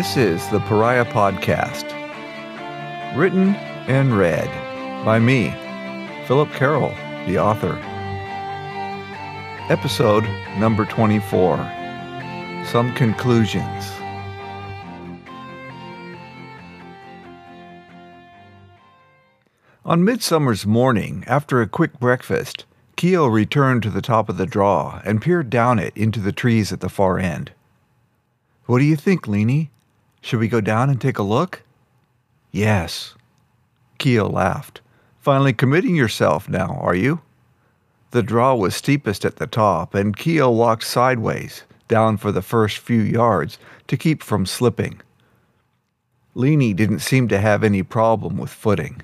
This is the Pariah Podcast, written and read by me, Philip Carroll, the author. Episode number 24 Some Conclusions. On Midsummer's morning, after a quick breakfast, Keo returned to the top of the draw and peered down it into the trees at the far end. What do you think, Leenie? Should we go down and take a look? Yes. Keo laughed. Finally committing yourself now, are you? The draw was steepest at the top, and Keo walked sideways, down for the first few yards, to keep from slipping. Leenie didn't seem to have any problem with footing.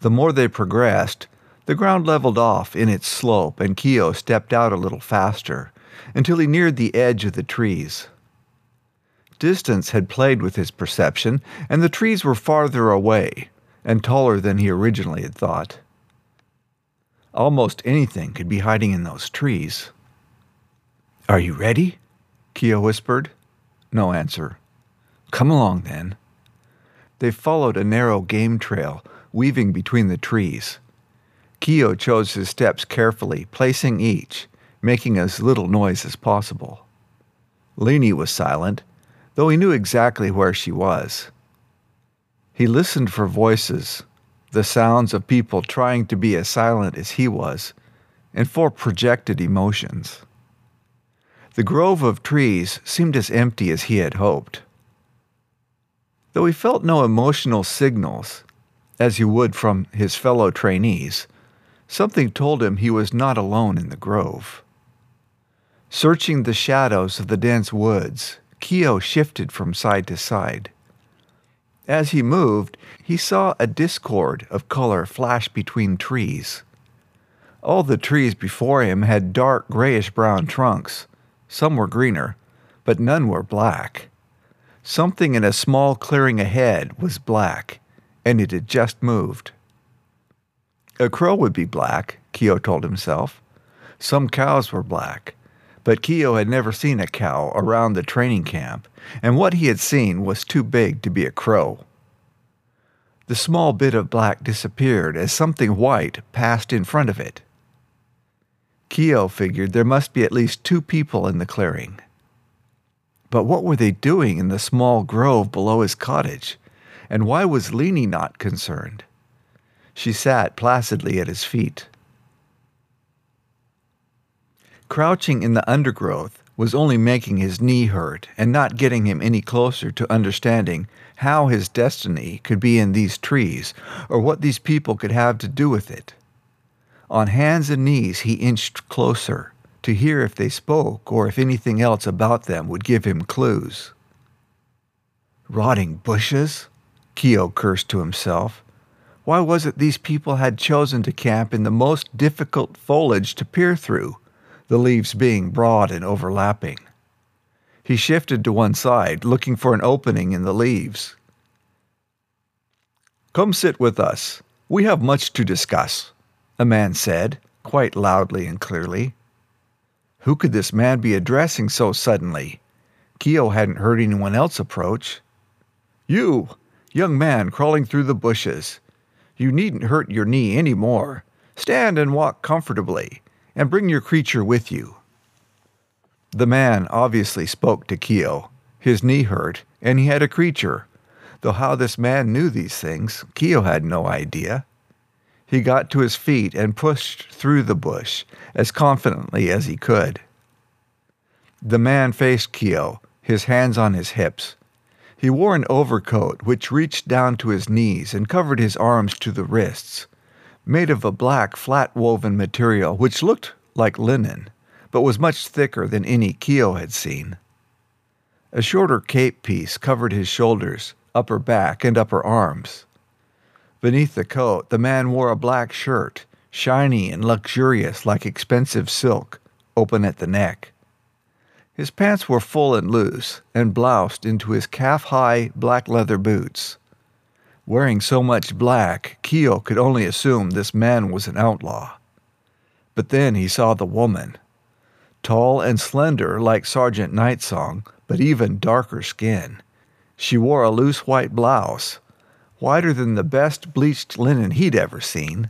The more they progressed, the ground leveled off in its slope, and Keo stepped out a little faster until he neared the edge of the trees. Distance had played with his perception, and the trees were farther away and taller than he originally had thought. Almost anything could be hiding in those trees. Are you ready? Keo whispered. No answer. Come along then. They followed a narrow game trail, weaving between the trees. Keo chose his steps carefully, placing each, making as little noise as possible. Leenie was silent, though he knew exactly where she was. He listened for voices, the sounds of people trying to be as silent as he was, and for projected emotions. The grove of trees seemed as empty as he had hoped. Though he felt no emotional signals, as he would from his fellow trainees, something told him he was not alone in the grove. Searching the shadows of the dense woods, Keo shifted from side to side. As he moved, he saw a discord of color flash between trees. All the trees before him had dark grayish brown trunks. Some were greener, but none were black. Something in a small clearing ahead was black, and it had just moved. A crow would be black, Keo told himself. Some cows were black, but Keo had never seen a cow around the training camp, and what he had seen was too big to be a crow. The small bit of black disappeared as something white passed in front of it. Keo figured there must be at least two people in the clearing. But what were they doing in the small grove below his cottage? And why was Leenie not concerned? She sat placidly at his feet. Crouching in the undergrowth was only making his knee hurt and not getting him any closer to understanding how his destiny could be in these trees or what these people could have to do with it. On hands and knees he inched closer to hear if they spoke or if anything else about them would give him clues. Rotting bushes? Keo cursed to himself. Why was it these people had chosen to camp in the most difficult foliage to peer through? The leaves being broad and overlapping. He shifted to one side, looking for an opening in the leaves. Come sit with us. We have much to discuss, a man said, quite loudly and clearly. Who could this man be addressing so suddenly? Keo hadn't heard anyone else approach. You, young man crawling through the bushes. You needn't hurt your knee any more. Stand and walk comfortably and bring your creature with you. The man obviously spoke to Keo. His knee hurt, and he had a creature. Though how this man knew these things, Keo had no idea. He got to his feet and pushed through the bush as confidently as he could. The man faced Keo, his hands on his hips. He wore an overcoat which reached down to his knees and covered his arms to the wrists made of a black, flat woven material which looked like linen, but was much thicker than any Keo had seen. A shorter cape piece covered his shoulders, upper back, and upper arms. Beneath the coat, the man wore a black shirt, shiny and luxurious like expensive silk, open at the neck. His pants were full and loose, and bloused into his calf high black leather boots. Wearing so much black, Keo could only assume this man was an outlaw. But then he saw the woman. Tall and slender like Sergeant Nightsong, but even darker skin. She wore a loose white blouse, whiter than the best bleached linen he'd ever seen,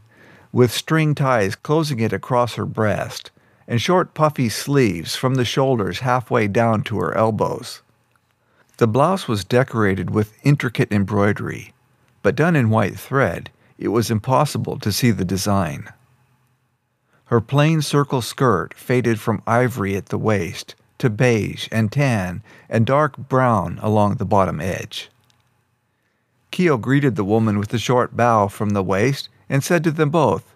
with string ties closing it across her breast, and short puffy sleeves from the shoulders halfway down to her elbows. The blouse was decorated with intricate embroidery, but done in white thread, it was impossible to see the design. Her plain circle skirt faded from ivory at the waist to beige and tan and dark brown along the bottom edge. Keo greeted the woman with a short bow from the waist and said to them both,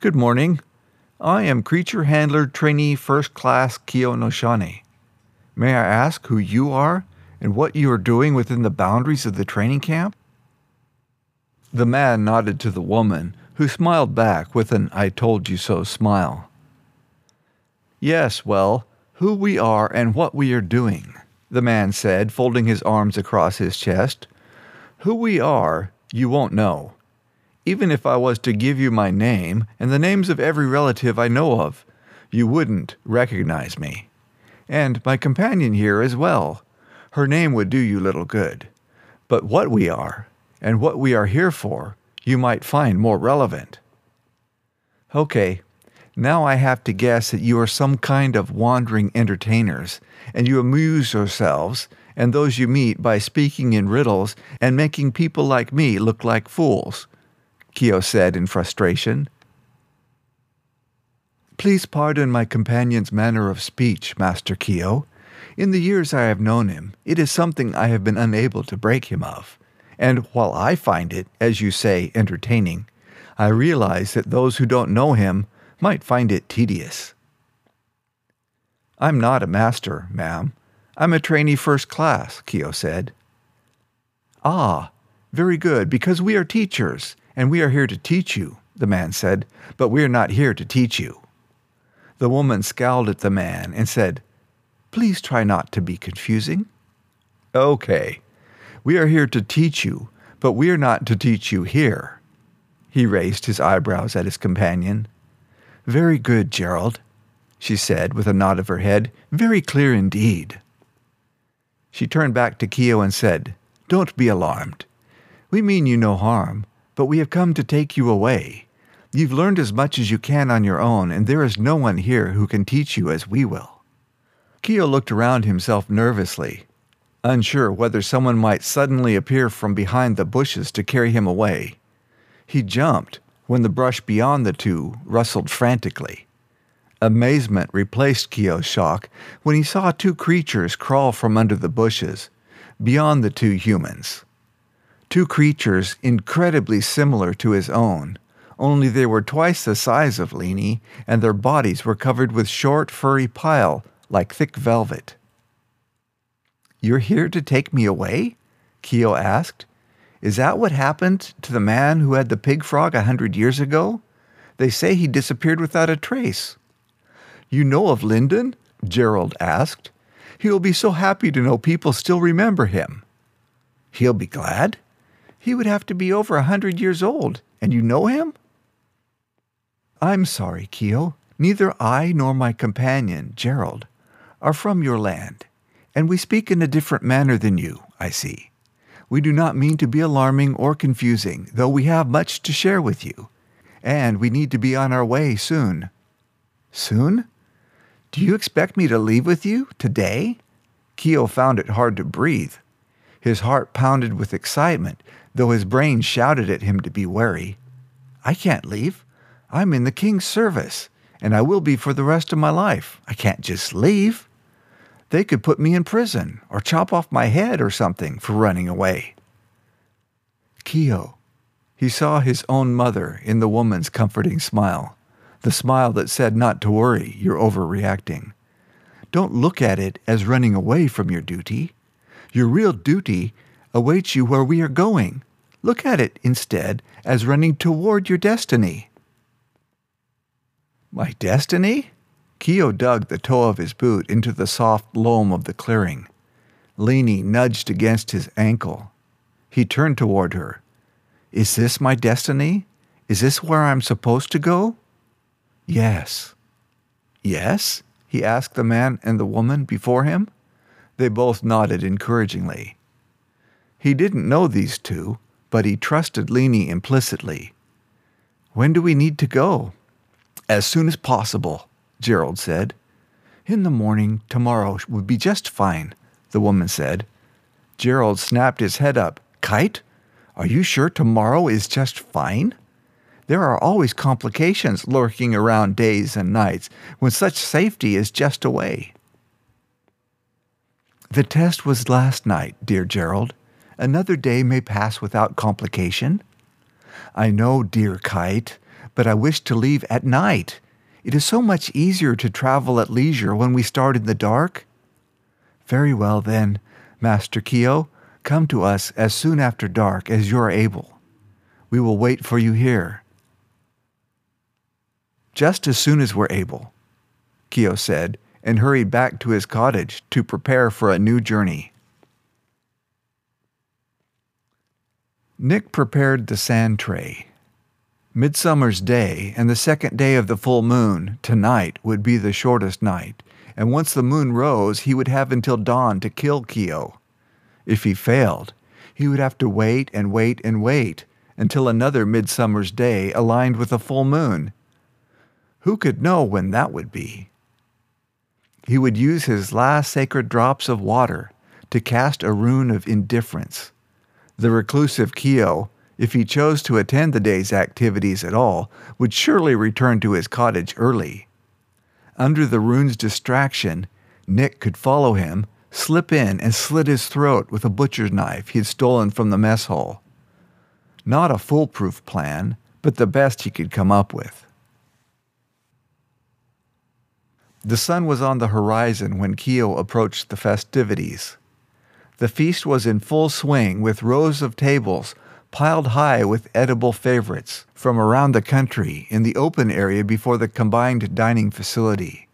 Good morning. I am creature handler trainee first class Keo Noshani. May I ask who you are and what you are doing within the boundaries of the training camp? The man nodded to the woman, who smiled back with an I told you so smile. Yes, well, who we are and what we are doing, the man said, folding his arms across his chest. Who we are, you won't know. Even if I was to give you my name and the names of every relative I know of, you wouldn't recognize me. And my companion here as well. Her name would do you little good. But what we are, and what we are here for, you might find more relevant. Okay, now I have to guess that you are some kind of wandering entertainers, and you amuse yourselves and those you meet by speaking in riddles and making people like me look like fools, Keo said in frustration. Please pardon my companion's manner of speech, Master Keo. In the years I have known him, it is something I have been unable to break him of. And while I find it, as you say, entertaining, I realize that those who don't know him might find it tedious. I'm not a master, ma'am. I'm a trainee first class, Keo said. Ah, very good, because we are teachers, and we are here to teach you, the man said, but we are not here to teach you. The woman scowled at the man and said, Please try not to be confusing. Okay, we are here to teach you, but we are not to teach you here. He raised his eyebrows at his companion. Very good, Gerald, she said with a nod of her head. Very clear indeed. She turned back to Keo and said, Don't be alarmed. We mean you no harm, but we have come to take you away. You've learned as much as you can on your own, and there is no one here who can teach you as we will. Keo looked around himself nervously, unsure whether someone might suddenly appear from behind the bushes to carry him away. He jumped, when the brush beyond the two rustled frantically. Amazement replaced Keo's shock when he saw two creatures crawl from under the bushes, beyond the two humans. Two creatures incredibly similar to his own, only they were twice the size of Leenie, and their bodies were covered with short, furry pile like thick velvet. You're here to take me away? Keo asked, is that what happened to the man who had the pig frog a hundred years ago? They say he disappeared without a trace. You know of Lyndon? Gerald asked. He will be so happy to know people still remember him. He'll be glad? He would have to be over a hundred years old, and you know him? I'm sorry, Keo. Neither I nor my companion, Gerald, are from your land, and we speak in a different manner than you, I see. We do not mean to be alarming or confusing, though we have much to share with you. And we need to be on our way soon. Soon? Do you expect me to leave with you today? Keo found it hard to breathe. His heart pounded with excitement, though his brain shouted at him to be wary. I can't leave. I'm in the king's service, and I will be for the rest of my life. I can't just leave. They could put me in prison or chop off my head or something for running away. Keo. He saw his own mother in the woman's comforting smile, the smile that said not to worry, you're overreacting. Don't look at it as running away from your duty. Your real duty awaits you where we are going. Look at it, instead, as running toward your destiny. My destiny? Keo dug the toe of his boot into the soft loam of the clearing. Leenie nudged against his ankle. He turned toward her. Is this my destiny? Is this where I'm supposed to go? Yes. Yes? he asked the man and the woman before him. They both nodded encouragingly. He didn't know these two, but he trusted Leenie implicitly. When do we need to go? As soon as possible, Gerald said. In the morning, tomorrow would be just fine, the woman said. Gerald snapped his head up. Kite? Are you sure tomorrow is just fine? There are always complications lurking around days and nights when such safety is just away. The test was last night, dear Gerald. Another day may pass without complication. I know, dear kite, but I wish to leave at night. It is so much easier to travel at leisure when we start in the dark. Very well, then, Master Keo, come to us as soon after dark as you are able. We will wait for you here. Just as soon as we're able, Keo said, and hurried back to his cottage to prepare for a new journey. Nick prepared the sand tray. Midsummer's Day and the second day of the full moon, tonight, would be the shortest night, and once the moon rose, he would have until dawn to kill Keo. If he failed, he would have to wait and wait and wait until another midsummer's day aligned with a full moon. Who could know when that would be? He would use his last sacred drops of water to cast a rune of indifference. The reclusive Keo, if he chose to attend the day's activities at all, would surely return to his cottage early. Under the rune's distraction, Nick could follow him, slip in, and slit his throat with a butcher's knife he had stolen from the mess hall. Not a foolproof plan, but the best he could come up with. The sun was on the horizon when Keo approached the festivities. The feast was in full swing with rows of tables piled high with edible favorites from around the country in the open area before the combined dining facility.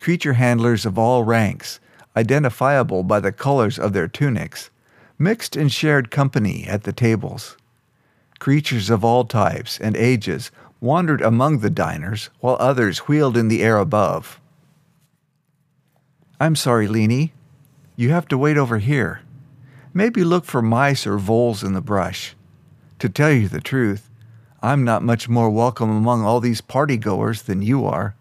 Creature handlers of all ranks, identifiable by the colors of their tunics, mixed and shared company at the tables. Creatures of all types and ages wandered among the diners while others wheeled in the air above. I'm sorry, Leenie. You have to wait over here. Maybe look for mice or voles in the brush. To tell you the truth, I'm not much more welcome among all these party goers than you are.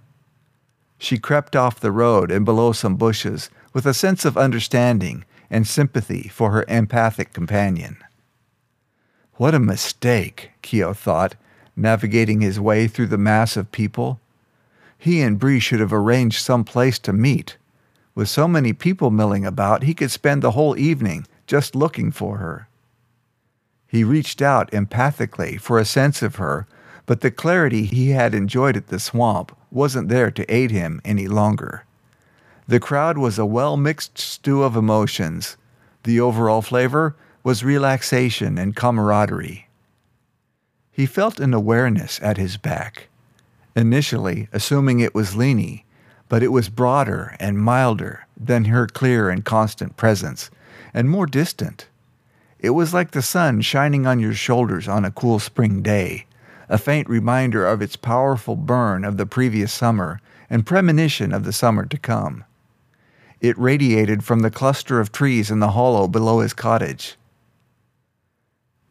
She crept off the road and below some bushes with a sense of understanding and sympathy for her empathic companion. What a mistake, Keo thought, navigating his way through the mass of people. He and Bree should have arranged some place to meet. With so many people milling about, he could spend the whole evening just looking for her. He reached out empathically for a sense of her, but the clarity he had enjoyed at the swamp wasn't there to aid him any longer. The crowd was a well mixed stew of emotions. The overall flavor was relaxation and camaraderie. He felt an awareness at his back, initially assuming it was Leenie, but it was broader and milder than her clear and constant presence, and more distant. It was like the sun shining on your shoulders on a cool spring day, a faint reminder of its powerful burn of the previous summer and premonition of the summer to come. It radiated from the cluster of trees in the hollow below his cottage.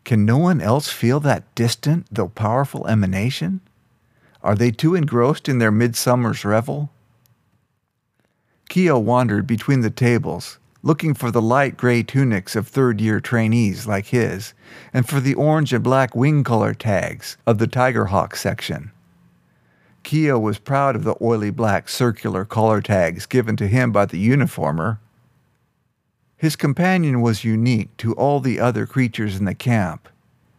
Can no one else feel that distant though powerful emanation? Are they too engrossed in their midsummer's revel? Keo wandered between the tables, looking for the light gray tunics of third year trainees like his, and for the orange and black wing color tags of the Tiger Hawk section. Keo was proud of the oily black circular collar tags given to him by the uniformer. His companion was unique to all the other creatures in the camp.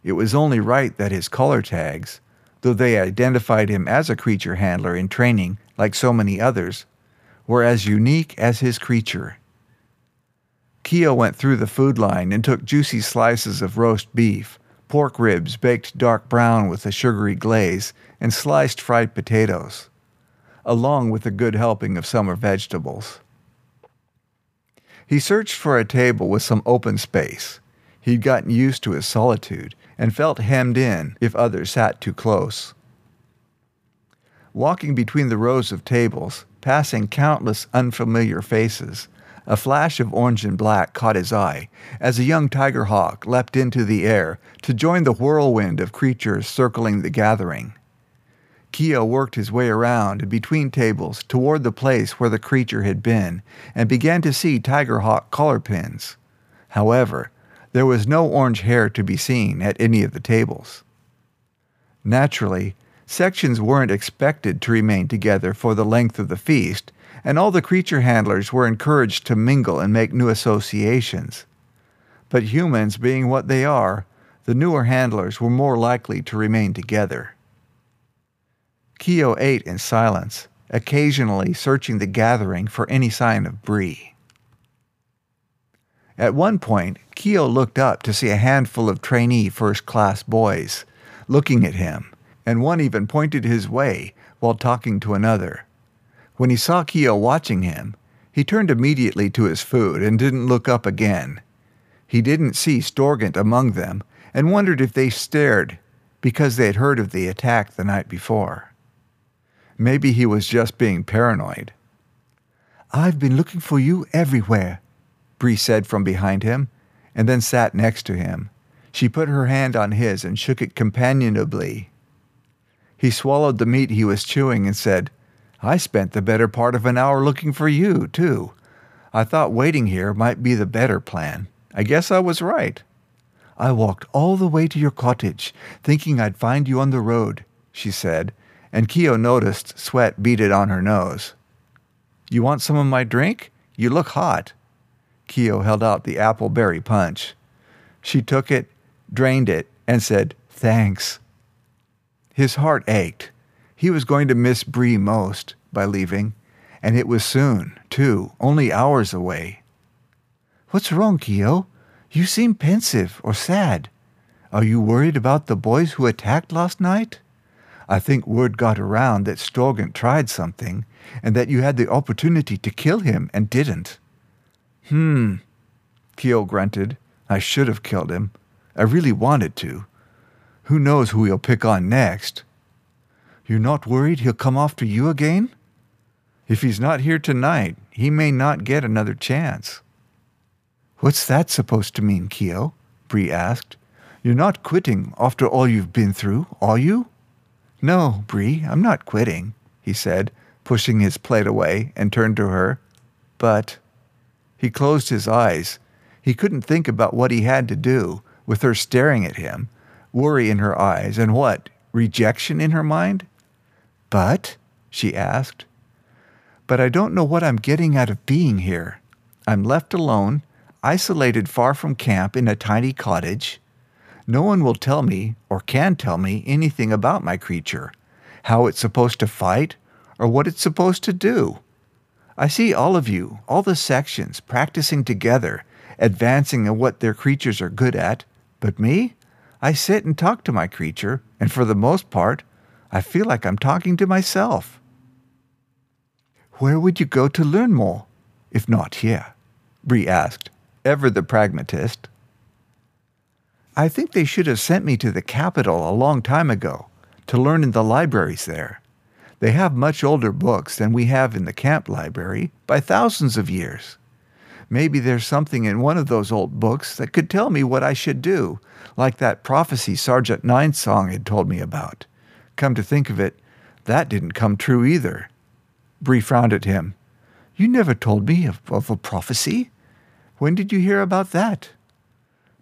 It was only right that his collar tags, though they identified him as a creature handler in training like so many others, were as unique as his creature. Keo went through the food line and took juicy slices of roast beef, pork ribs baked dark brown with a sugary glaze, and sliced fried potatoes, along with a good helping of summer vegetables. He searched for a table with some open space. He'd gotten used to his solitude and felt hemmed in if others sat too close. Walking between the rows of tables, passing countless unfamiliar faces, A flash of orange and black caught his eye as a young tiger hawk leapt into the air to join the whirlwind of creatures circling the gathering. Keo worked his way around between tables toward the place where the creature had been and began to see tiger hawk collar pins. However, there was no orange hair to be seen at any of the tables. Naturally, sections weren't expected to remain together for the length of the feast, and all the creature handlers were encouraged to mingle and make new associations. But humans being what they are, the newer handlers were more likely to remain together. Keo ate in silence, occasionally searching the gathering for any sign of Bree. At one point, Keo looked up to see a handful of trainee first class boys looking at him, and one even pointed his way while talking to another. When he saw Keo watching him, he turned immediately to his food and didn't look up again. He didn't see Storgent among them and wondered if they stared because they had heard of the attack the night before. Maybe he was just being paranoid. I've been looking for you everywhere, Bree said from behind him, and then sat next to him. She put her hand on his and shook it companionably. He swallowed the meat he was chewing and said, I spent the better part of an hour looking for you, too. I thought waiting here might be the better plan. I guess I was right. I walked all the way to your cottage, thinking I'd find you on the road, she said, and Keo noticed sweat beaded on her nose. You want some of my drink? You look hot. Keo held out the apple berry punch. She took it, drained it, and said, Thanks. His heart ached. He was going to miss Bree most by leaving, and it was soon, too, only hours away. What's wrong, Keo? You seem pensive or sad. Are you worried about the boys who attacked last night? I think word got around that Storgent tried something, and that you had the opportunity to kill him and didn't. Hmm, Keo grunted. I should have killed him. I really wanted to. Who knows who he'll pick on next? You're not worried he'll come after you again? If he's not here tonight, he may not get another chance. What's that supposed to mean, Keo? Bree asked. You're not quitting after all you've been through, are you? No, Bree, I'm not quitting, he said, pushing his plate away and turned to her. But he closed his eyes. He couldn't think about what he had to do, with her staring at him, worry in her eyes, and what? Rejection in her mind? But? she asked. But I don't know what I'm getting out of being here. I'm left alone, isolated far from camp in a tiny cottage. No one will tell me, or can tell me, anything about my creature, how it's supposed to fight, or what it's supposed to do. I see all of you, all the sections, practicing together, advancing in what their creatures are good at, but me? I sit and talk to my creature, and for the most part, I feel like I'm talking to myself. Where would you go to learn more, if not here? Bree asked, ever the pragmatist. I think they should have sent me to the capital a long time ago to learn in the libraries there. They have much older books than we have in the camp library by thousands of years. Maybe there's something in one of those old books that could tell me what I should do, like that prophecy Sergeant Nightsong had told me about. Come to think of it, that didn't come true either. Bree frowned at him. You never told me of, of a prophecy. When did you hear about that?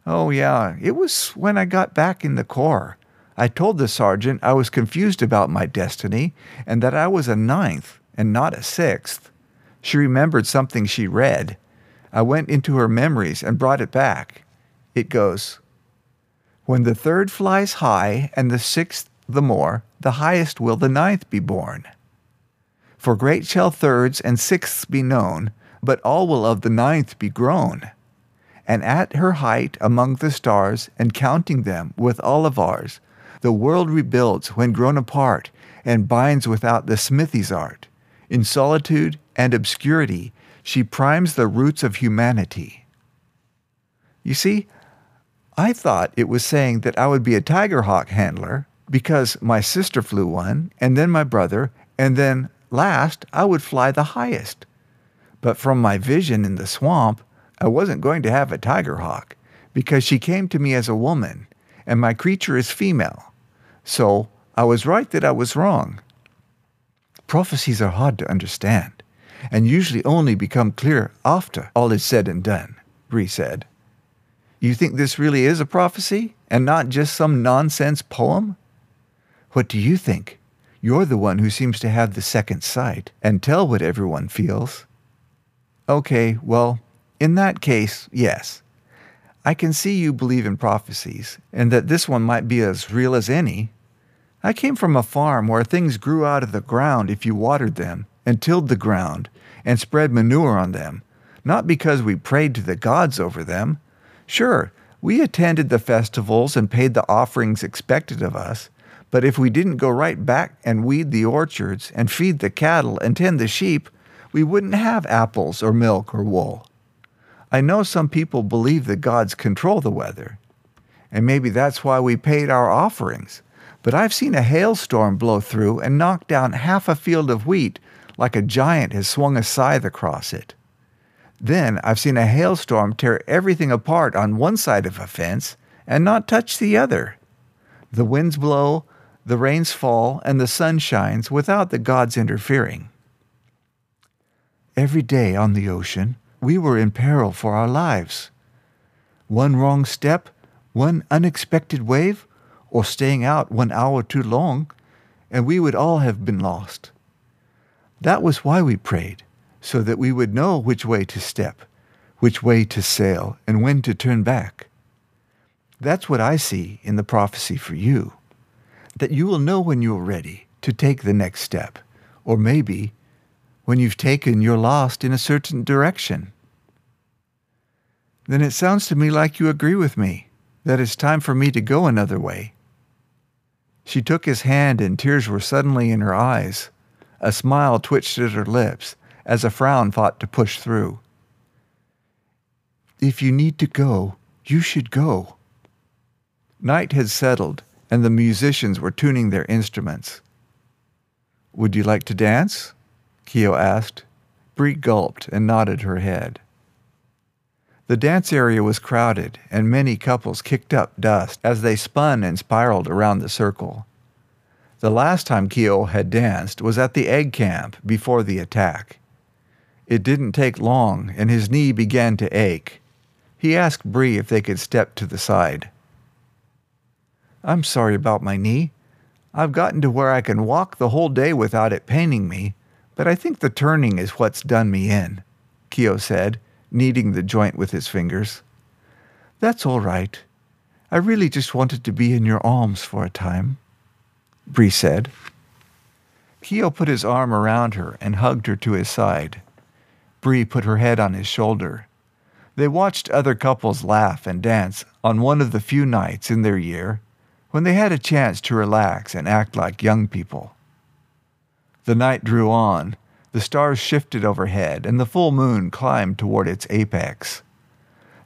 Oh, yeah, it was when I got back in the Corps. I told the sergeant I was confused about my destiny and that I was a ninth and not a sixth. She remembered something she read. I went into her memories and brought it back. It goes When the third flies high and the sixth the more, the highest will the ninth be born. For great shall thirds and sixths be known, but all will of the ninth be grown and at her height among the stars, and counting them with all of ours, the world rebuilds when grown apart, and binds without the smithy's art. In solitude and obscurity, she primes the roots of humanity. You see, I thought it was saying that I would be a tiger hawk handler because my sister flew one, and then my brother, and then last I would fly the highest. But from my vision in the swamp, I wasn't going to have a tiger hawk because she came to me as a woman and my creature is female. So I was right that I was wrong. Prophecies are hard to understand and usually only become clear after all is said and done, Bree said. You think this really is a prophecy and not just some nonsense poem? What do you think? You're the one who seems to have the second sight and tell what everyone feels. Okay, well, in that case, yes. I can see you believe in prophecies, and that this one might be as real as any. I came from a farm where things grew out of the ground if you watered them, and tilled the ground, and spread manure on them, not because we prayed to the gods over them. Sure, we attended the festivals and paid the offerings expected of us, but if we didn't go right back and weed the orchards and feed the cattle and tend the sheep, we wouldn't have apples or milk or wool. I know some people believe that gods control the weather, and maybe that's why we paid our offerings. But I've seen a hailstorm blow through and knock down half a field of wheat like a giant has swung a scythe across it. Then I've seen a hailstorm tear everything apart on one side of a fence and not touch the other. The winds blow, the rains fall, and the sun shines without the gods interfering. Every day on the ocean, we were in peril for our lives. One wrong step, one unexpected wave, or staying out one hour too long, and we would all have been lost. That was why we prayed, so that we would know which way to step, which way to sail, and when to turn back. That's what I see in the prophecy for you that you will know when you are ready to take the next step, or maybe when you've taken your lost in a certain direction. Then it sounds to me like you agree with me that it's time for me to go another way. She took his hand, and tears were suddenly in her eyes. A smile twitched at her lips as a frown fought to push through. If you need to go, you should go. Night had settled, and the musicians were tuning their instruments. Would you like to dance? Keo asked. Bree gulped and nodded her head. The dance area was crowded, and many couples kicked up dust as they spun and spiraled around the circle. The last time Keo had danced was at the egg camp before the attack. It didn't take long, and his knee began to ache. He asked Bree if they could step to the side. I'm sorry about my knee. I've gotten to where I can walk the whole day without it paining me, but I think the turning is what's done me in, Keo said, kneading the joint with his fingers. That's all right. I really just wanted to be in your arms for a time. Bree said. Keo put his arm around her and hugged her to his side. Bree put her head on his shoulder. They watched other couples laugh and dance on one of the few nights in their year when they had a chance to relax and act like young people. The night drew on, the stars shifted overhead, and the full moon climbed toward its apex.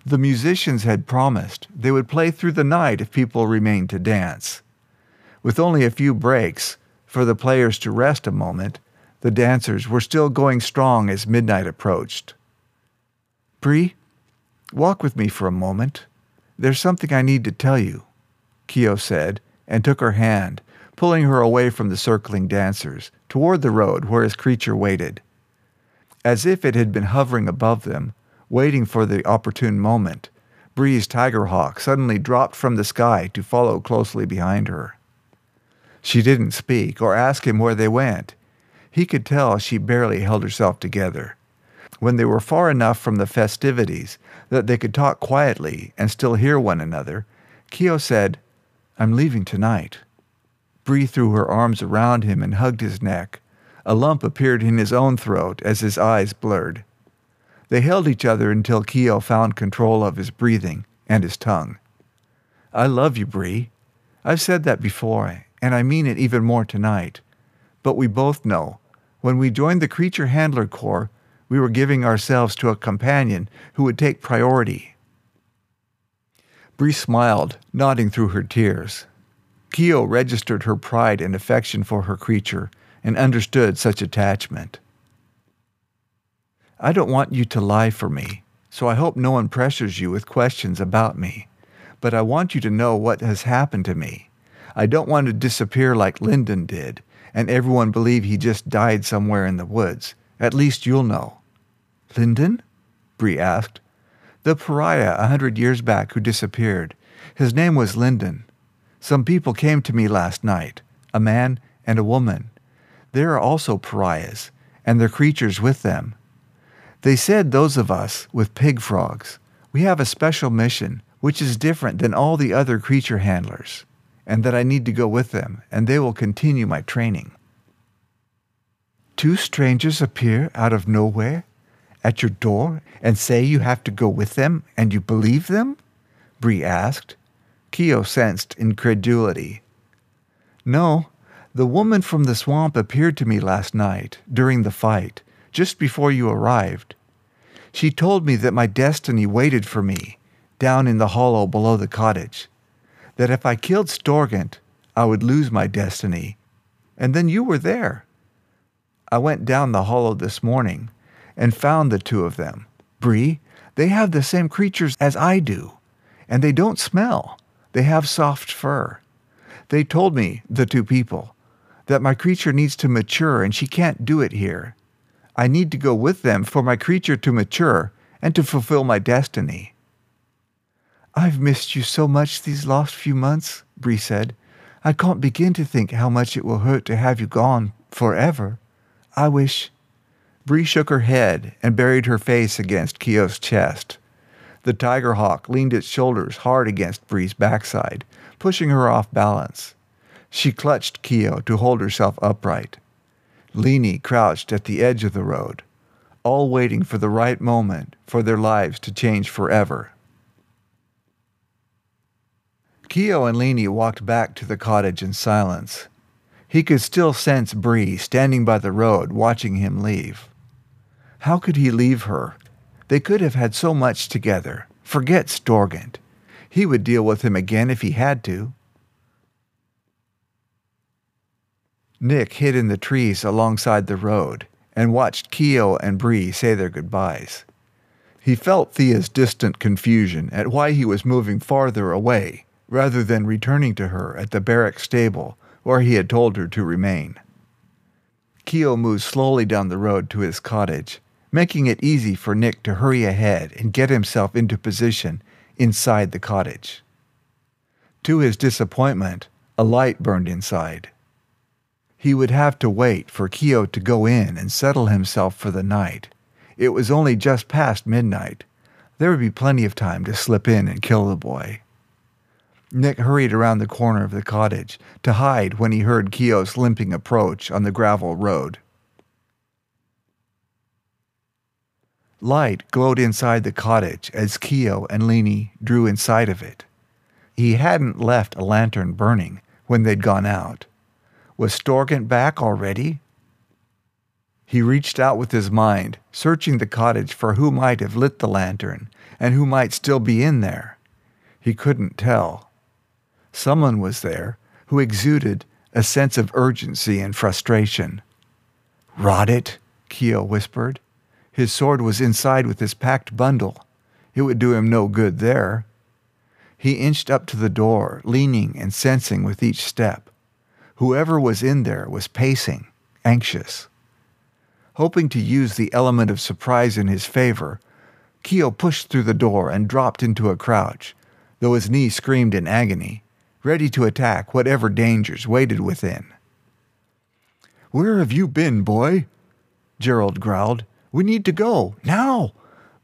The musicians had promised they would play through the night if people remained to dance. With only a few breaks for the players to rest a moment, the dancers were still going strong as midnight approached. Bree, walk with me for a moment. There's something I need to tell you, Keo said, and took her hand, pulling her away from the circling dancers, toward the road where his creature waited. As if it had been hovering above them, waiting for the opportune moment, Bree's tiger hawk suddenly dropped from the sky to follow closely behind her. She didn't speak or ask him where they went. He could tell she barely held herself together. When they were far enough from the festivities that they could talk quietly and still hear one another, Keo said, I'm leaving tonight. Bree threw her arms around him and hugged his neck. A lump appeared in his own throat as his eyes blurred. They held each other until Keo found control of his breathing and his tongue. I love you, Bree. I've said that before, and I mean it even more tonight. But we both know, when we joined the Creature Handler Corps, we were giving ourselves to a companion who would take priority. Bree smiled, nodding through her tears. Keo registered her pride and affection for her creature and understood such attachment. I don't want you to lie for me, so I hope no one pressures you with questions about me. But I want you to know what has happened to me. I don't want to disappear like Lyndon did, and everyone believe he just died somewhere in the woods. At least you'll know. Lyndon? Bree asked. The pariah a hundred years back who disappeared. His name was Lyndon. Some people came to me last night, a man and a woman. There are also pariahs, and their creatures with them. They said those of us with pig frogs, we have a special mission which is different than all the other creature handlers, and that I need to go with them, and they will continue my training. Two strangers appear out of nowhere at your door and say you have to go with them, and you believe them? Bree asked. Keo sensed incredulity. No, the woman from the swamp appeared to me last night, during the fight, just before you arrived. She told me that my destiny waited for me down in the hollow below the cottage, that if I killed Storgent, I would lose my destiny. And then you were there. I went down the hollow this morning and found the two of them. Bree, they have the same creatures as I do, and they don't smell. They have soft fur. They told me, the two people, that my creature needs to mature and she can't do it here. I need to go with them for my creature to mature and to fulfill my destiny. I've missed you so much these last few months, Bree said. I can't begin to think how much it will hurt to have you gone forever. I wish. Bree shook her head and buried her face against Keo's chest. The tiger hawk leaned its shoulders hard against Bree's backside, pushing her off balance. She clutched Keo to hold herself upright. Leenie crouched at the edge of the road, all waiting for the right moment for their lives to change forever. Keo and Leenie walked back to the cottage in silence. He could still sense Bree standing by the road watching him leave. How could he leave her? They could have had so much together. Forget Storgent. He would deal with him again if he had to. Nick hid in the trees alongside the road and watched Keo and Bree say their goodbyes. He felt Thea's distant confusion at why he was moving farther away rather than returning to her at the barrack stable where he had told her to remain. Keo moved slowly down the road to his cottage, making it easy for Nick to hurry ahead and get himself into position inside the cottage. To his disappointment, a light burned inside. He would have to wait for Keo to go in and settle himself for the night. It was only just past midnight. There would be plenty of time to slip in and kill the boy. Nick hurried around the corner of the cottage to hide when he heard Keo's limping approach on the gravel road. Light glowed inside the cottage as Keo and Leenie drew inside of it. He hadn't left a lantern burning when they'd gone out. Was Storgent back already? He reached out with his mind, searching the cottage for who might have lit the lantern and who might still be in there. He couldn't tell. Someone was there who exuded a sense of urgency and frustration. Rot it, Keo whispered. His sword was inside with his packed bundle. It would do him no good there. He inched up to the door, leaning and sensing with each step. Whoever was in there was pacing, anxious. Hoping to use the element of surprise in his favor, Keo pushed through the door and dropped into a crouch, though his knee screamed in agony ready to attack whatever dangers waited within. Where have you been, boy? Gerald growled. We need to go, now!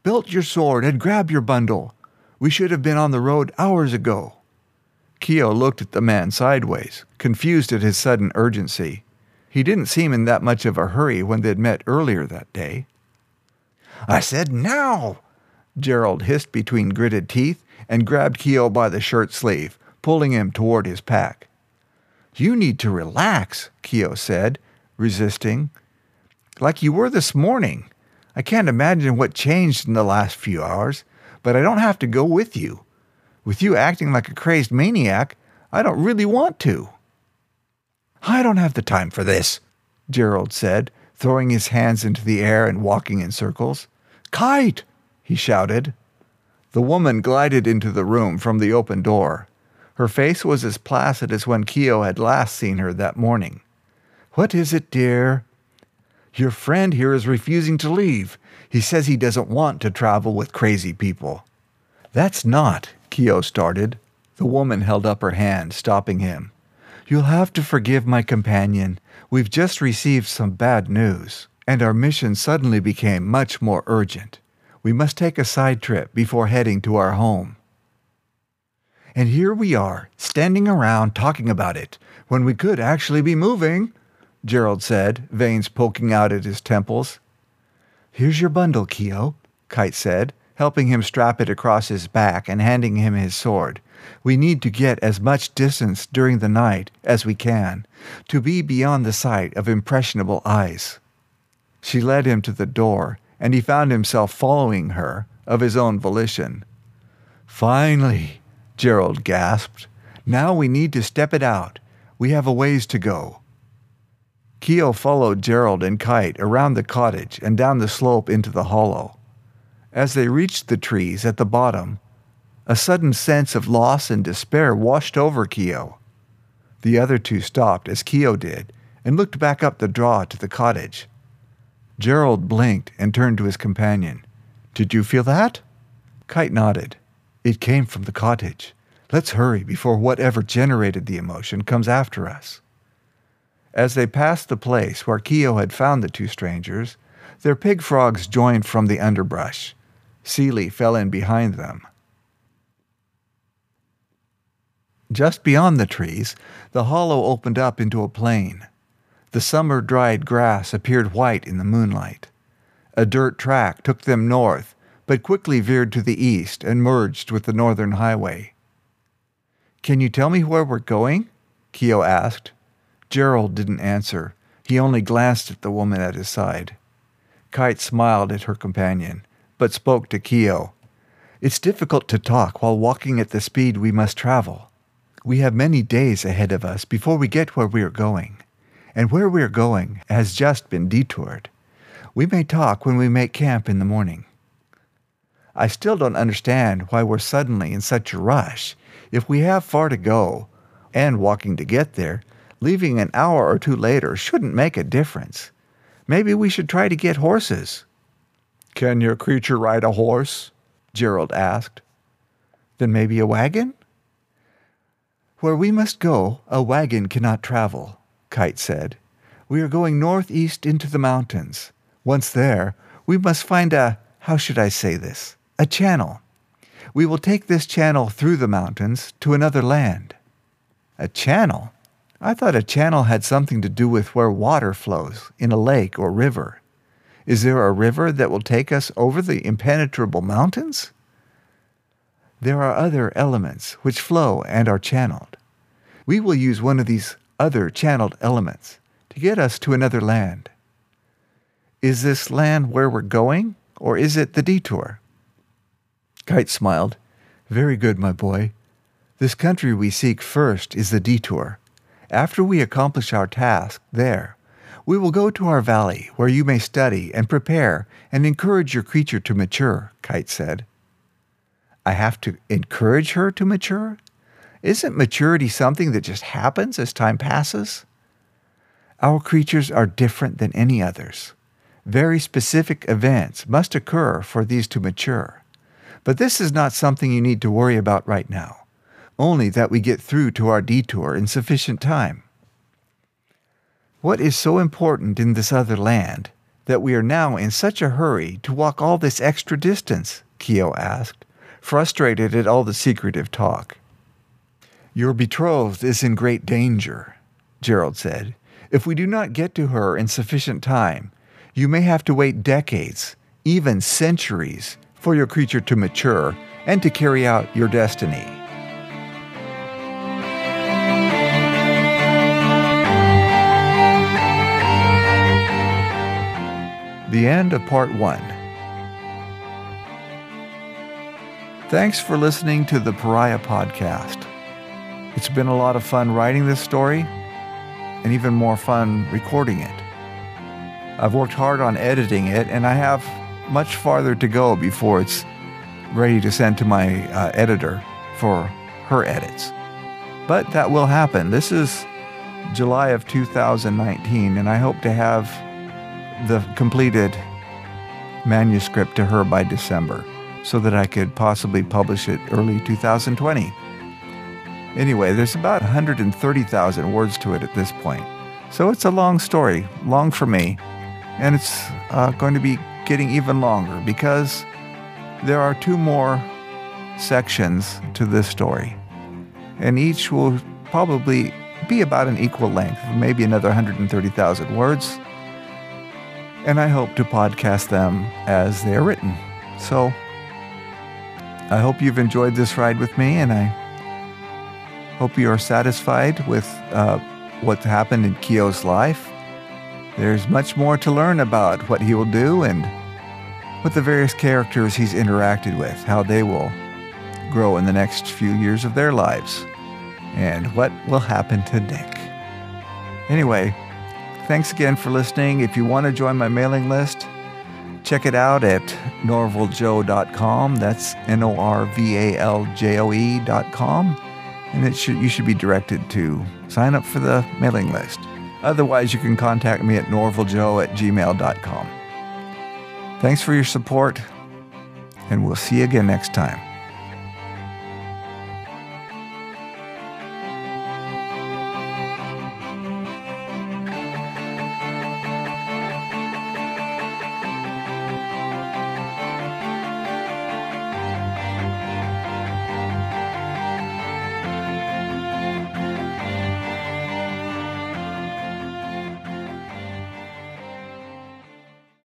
Belt your sword and grab your bundle. We should have been on the road hours ago. Keo looked at the man sideways, confused at his sudden urgency. He didn't seem in that much of a hurry when they'd met earlier that day. I said now! Gerald hissed between gritted teeth and grabbed Keo by the shirt sleeve pulling him toward his pack. You need to relax, Keo said, resisting. Like you were this morning. I can't imagine what changed in the last few hours, but I don't have to go with you. With you acting like a crazed maniac, I don't really want to. I don't have the time for this, Gerald said, throwing his hands into the air and walking in circles. Kite! he shouted. The woman glided into the room from the open door. Her face was as placid as when Keo had last seen her that morning. What is it, dear? Your friend here is refusing to leave. He says he doesn't want to travel with crazy people. That's not, Keo started. The woman held up her hand, stopping him. You'll have to forgive my companion. We've just received some bad news, and our mission suddenly became much more urgent. We must take a side trip before heading to our home. And here we are, standing around talking about it, when we could actually be moving, Gerald said, veins poking out at his temples. Here's your bundle, Keo, Kite said, helping him strap it across his back and handing him his sword. We need to get as much distance during the night as we can, to be beyond the sight of impressionable eyes. She led him to the door, and he found himself following her of his own volition. Finally, Gerald gasped. Now we need to step it out. We have a ways to go. Keo followed Gerald and Kite around the cottage and down the slope into the hollow. As they reached the trees at the bottom, a sudden sense of loss and despair washed over Keo. The other two stopped as Keo did and looked back up the draw to the cottage. Gerald blinked and turned to his companion. Did you feel that? Kite nodded. It came from the cottage. Let's hurry before whatever generated the emotion comes after us. As they passed the place where Keo had found the two strangers, their pig frogs joined from the underbrush. Seely fell in behind them. Just beyond the trees, the hollow opened up into a plain. The summer dried grass appeared white in the moonlight. A dirt track took them north but quickly veered to the east and merged with the northern highway. Can you tell me where we're going? Keo asked. Gerald didn't answer. He only glanced at the woman at his side. Kite smiled at her companion, but spoke to Keo. It's difficult to talk while walking at the speed we must travel. We have many days ahead of us before we get where we are going, and where we are going has just been detoured. We may talk when we make camp in the morning. I still don't understand why we're suddenly in such a rush. If we have far to go, and walking to get there, leaving an hour or two later shouldn't make a difference. Maybe we should try to get horses. Can your creature ride a horse? Gerald asked. Then maybe a wagon? Where we must go, a wagon cannot travel, Kite said. We are going northeast into the mountains. Once there, we must find a, how should I say this? a channel. We will take this channel through the mountains to another land. A channel? I thought a channel had something to do with where water flows in a lake or river. Is there a river that will take us over the impenetrable mountains? There are other elements which flow and are channeled. We will use one of these other channeled elements to get us to another land. Is this land where we're going, or is it the detour? Kite smiled. Very good, my boy. This country we seek first is the detour. After we accomplish our task there, we will go to our valley where you may study and prepare and encourage your creature to mature, Kite said. I have to encourage her to mature? Isn't maturity something that just happens as time passes? Our creatures are different than any others. Very specific events must occur for these to mature. But this is not something you need to worry about right now, only that we get through to our detour in sufficient time. What is so important in this other land that we are now in such a hurry to walk all this extra distance? Keo asked, frustrated at all the secretive talk. Your betrothed is in great danger, Gerald said. If we do not get to her in sufficient time, you may have to wait decades, even centuries, for your creature to mature and to carry out your destiny. The end of part one. Thanks for listening to the Pariah Podcast. It's been a lot of fun writing this story and even more fun recording it. I've worked hard on editing it, and I have much farther to go before it's ready to send to my uh, editor for her edits. But that will happen. This is July of 2019, and I hope to have the completed manuscript to her by December so that I could possibly publish it early 2020. Anyway, there's about 130,000 words to it at this point. So it's a long story, long for me, and it's uh, going to be getting even longer because there are two more sections to this story, and each will probably be about an equal length, maybe another 130,000 words. And I hope to podcast them as they are written. So I hope you've enjoyed this ride with me, and I hope you are satisfied with uh, what happened in Keo's life. There's much more to learn about what he will do and what the various characters he's interacted with, how they will grow in the next few years of their lives, and what will happen to Nick. Anyway, thanks again for listening. If you want to join my mailing list, check it out at norvaljoe.com. That's N O R V A L J O E.com. And it should, you should be directed to sign up for the mailing list. Otherwise, you can contact me at norvaljoe at gmail.com. Thanks for your support, and we'll see you again next time.